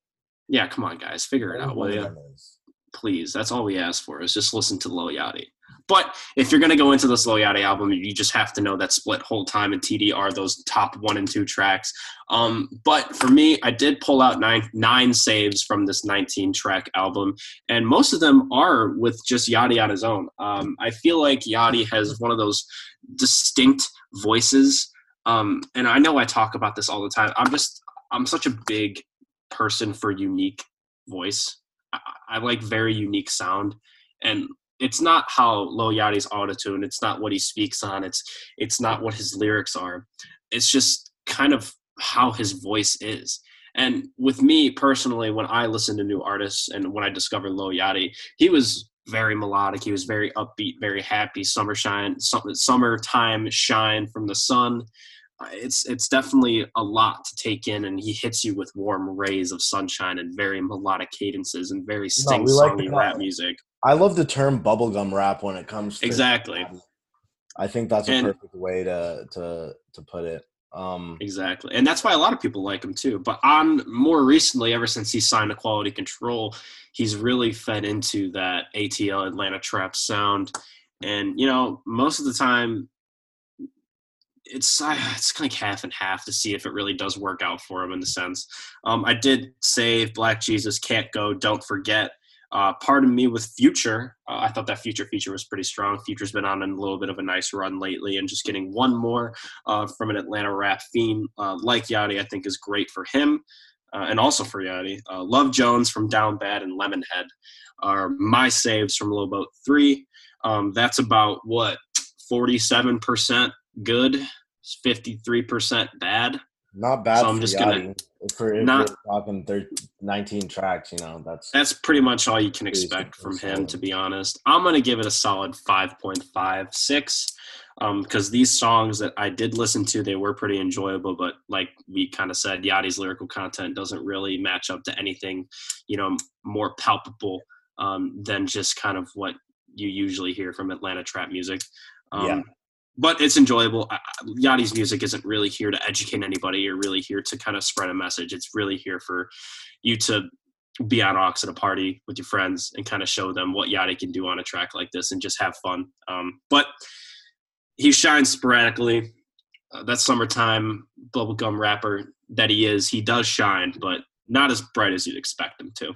Yeah, come on, guys, figure it out, will you? Please, that's all we ask for is just listen to Lil Yachty. But if you're gonna go into this Lil Yachty album, you just have to know that Split, Whole Time, and TD are those top one and two tracks. Um, but for me, I did pull out nine nine saves from this 19 track album, and most of them are with just Yachty on his own. Um, I feel like Yachty has one of those distinct voices. Um, and I know I talk about this all the time. I'm just I'm such a big person for unique voice. I, I like very unique sound, and it's not how Lil Yachty's autotune. It's not what he speaks on. It's it's not what his lyrics are. It's just kind of how his voice is. And with me personally, when I listen to new artists and when I discovered Lil Yachty, he was very melodic. He was very upbeat, very happy. Summer shine, summertime shine from the sun it's it's definitely a lot to take in, and he hits you with warm rays of sunshine and very melodic cadences and very sing songy no, rap music. I love the term bubblegum rap when it comes to exactly. I think that's a and, perfect way to to to put it. Um, exactly, and that's why a lot of people like him too. But on more recently, ever since he signed to Quality Control, he's really fed into that ATL Atlanta trap sound. And you know, most of the time, it's it's like half and half to see if it really does work out for him in the sense. Um, I did save Black Jesus can't go. Don't forget. Uh, pardon me with Future. Uh, I thought that Future feature was pretty strong. Future's been on a little bit of a nice run lately, and just getting one more uh, from an Atlanta rap theme uh, like Yachty, I think is great for him. Uh, and also for Yachty. Uh, Love Jones from Down Bad and Lemonhead are my saves from Low Boat 3. Um, that's about what 47% good, 53% bad. Not bad. So I'm just gonna for if not talking 30, 19 tracks. You know, that's that's pretty much all you can expect from him. To be honest, I'm gonna give it a solid 5.56 because um, these songs that I did listen to, they were pretty enjoyable. But like we kind of said, Yachty's lyrical content doesn't really match up to anything, you know, more palpable um, than just kind of what you usually hear from Atlanta trap music. Um, yeah but it's enjoyable. Yachty's music isn't really here to educate anybody or really here to kind of spread a message. It's really here for you to be on aux at a party with your friends and kind of show them what Yachty can do on a track like this and just have fun. Um, but he shines sporadically. Uh, that summertime bubblegum rapper that he is, he does shine, but not as bright as you'd expect him to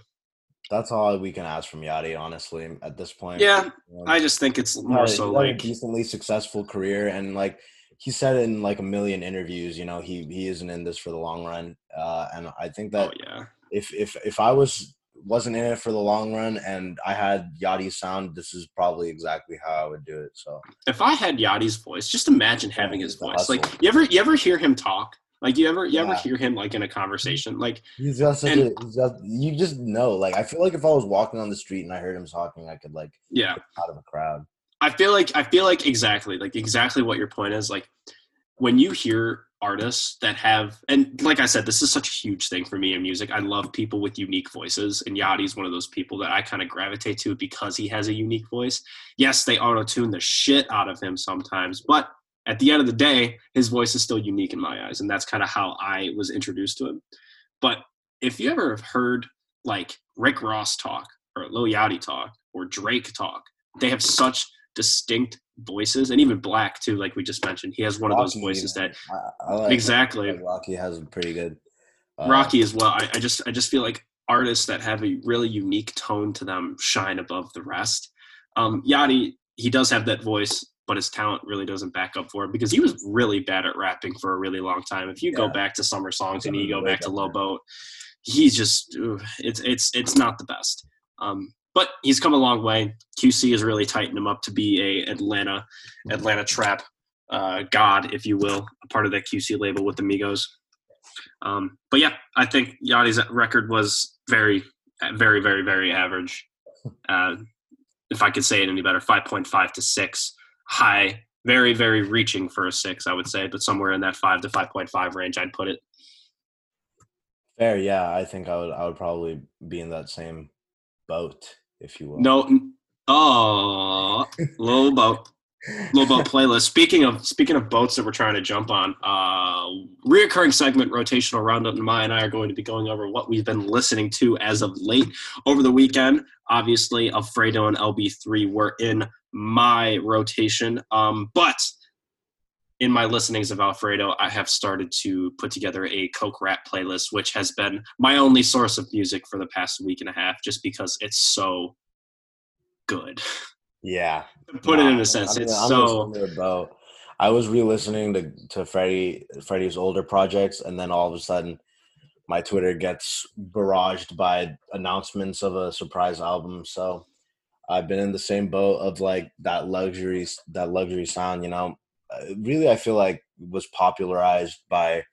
that's all we can ask from Yachty, honestly, at this point. Yeah, um, I just think it's more so like a decently successful career, and like he said in like a million interviews, you know, he he isn't in this for the long run, uh, and I think that oh, yeah. if if if I was wasn't in it for the long run and I had Yachty's sound, this is probably exactly how I would do it. So if I had Yachty's voice, just imagine having his voice. Like you ever you ever hear him talk? Like you ever you yeah. ever hear him like in a conversation? Like he's just and, a he's just, you just know. Like I feel like if I was walking on the street and I heard him talking, I could like yeah out of a crowd. I feel like I feel like exactly like exactly what your point is. Like when you hear artists that have and like I said, this is such a huge thing for me in music. I love people with unique voices, and Yachty's one of those people that I kind of gravitate to because he has a unique voice. Yes, they auto tune the shit out of him sometimes, but at the end of the day, his voice is still unique in my eyes, and that's kind of how I was introduced to him. But if you ever have heard like Rick Ross talk or Lil Yachty talk or Drake talk, they have such distinct voices, and even 6LACK too, like we just mentioned, he has one Rocky, of those voices that I, I like exactly. Rocky has a pretty good. Uh, Rocky as well. I, I just I just feel like artists that have a really unique tone to them shine above the rest. Um, Yachty, he does have that voice but his talent really doesn't back up for it because he was really bad at rapping for a really long time. If you yeah. go back to summer songs and you go back to Low Boat, he's just it's it's it's not the best. Um, but he's come a long way. QC has really tightened him up to be a Atlanta Atlanta trap uh, god, if you will, a part of that QC label with the Migos. Um, but yeah, I think Yachty's record was very, very, very, very average. Uh, if I could say it any better, 5.5 to 6 high, very, very reaching for a six, I would say, but somewhere in that five to five point five range, I'd put it. Fair, yeah. I think I would I would probably be in that same boat, if you will. No oh low boat. Low playlist. Speaking of speaking of boats that we're trying to jump on, uh reoccurring segment rotational roundup and Maya and I are going to be going over what we've been listening to as of late over the weekend. Obviously, Alfredo and LB3 were in my rotation. Um, but in my listenings of Alfredo, I have started to put together a Coke rap playlist, which has been my only source of music for the past week and a half, just because it's so good. Yeah. Put it in a sense, I'm, it's I'm so about. I was re-listening to to Freddie Freddie's older projects, and then all of a sudden, my Twitter gets barraged by announcements of a surprise album. So I've been in the same boat of like that luxury that luxury sound. You know, Uh, really, I feel like was popularized by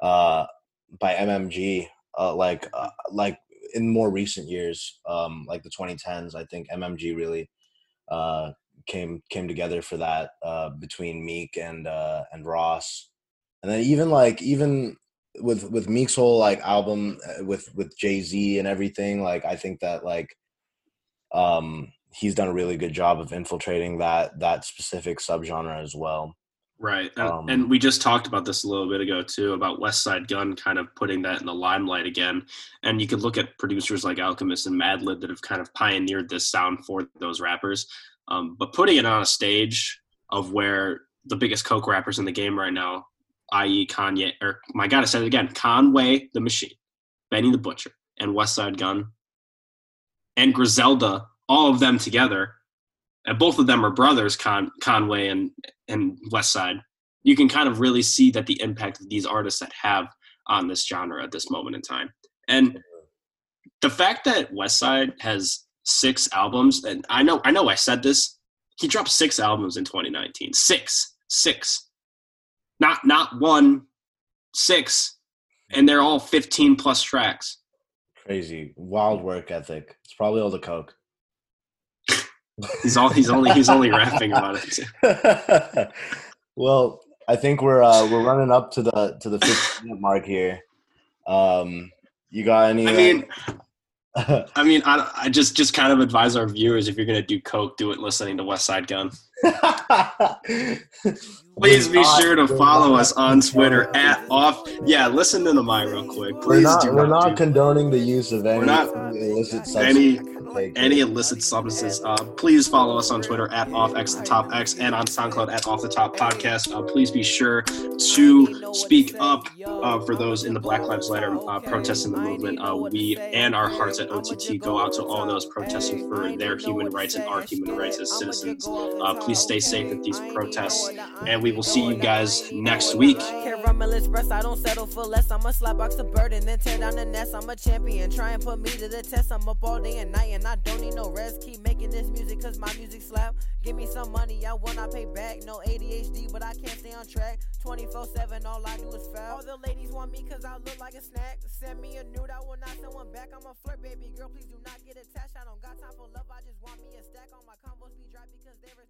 uh by MMG. Uh, like uh, like in more recent years, um, like the 2010s. I think MMG really uh came came together for that uh, between Meek and uh, and Ross, and then even like even with with Meek's whole like album uh, with with Jay Z and everything, like I think that like um he's done a really good job of infiltrating that that specific subgenre as well. Right. And, Um, and we just talked about this a little bit ago too about Westside Gunn kind of putting that in the limelight again. And you could look at producers like Alchemist and Madlib that have kind of pioneered this sound for those rappers. Um, but putting it on a stage of where the biggest coke rappers in the game right now, i.e. Kanye, or my God, I said it again, Conway the Machine, Benny the Butcher, and Westside Gunn, and Griselda, all of them together, and both of them are brothers, Con- Conway and and Westside, you can kind of really see that the impact of these artists that have on this genre at this moment in time. And the fact that Westside has six albums, and I know I know I said this, he dropped six albums in 2019. Six. Six. Not not one, six. And they're all 15 plus tracks. Crazy, wild work ethic. It's probably all the coke. He's all he's only he's only rapping about it well, I think we're uh, we're running up to the to the 15 minute mark here. Um, you got any? I mean, I mean, I, I just just kind of advise our viewers if you're gonna do coke, do it listening to Westside Gunn. Please be sure to follow us on Twitter at off. Yeah, listen to the mic real quick. We're Please not do we're not not do condoning the use of any illicit any- any illicit substances. Uh, please follow us on Twitter at off x the top x and on SoundCloud at off the top podcast. Uh, please be sure to speak up uh, for those in the Black Lives Matter uh, protesting the movement. Uh, we and our hearts at OTT go out to all those protesting for their human rights and our human rights as citizens. Uh, please stay safe at these protests, and we will see you guys next week. I don't settle for less. I'm a slapbox a burden, then tear down the nest. I'm a champion, try and put me to the test. I'm up all day and night, and I don't need no rest. Keep making this music, cause my music slap. Give me some money, I will not pay back. No ADHD, but I can't stay on track. 24 7, all I do is foul. All the ladies want me, cause I look like a snack. Send me a nude, I will not send one back. I'm a flirt, baby girl, please do not get attached. I don't got time for love, I just want me a stack. All my combos be dry because there is no topic.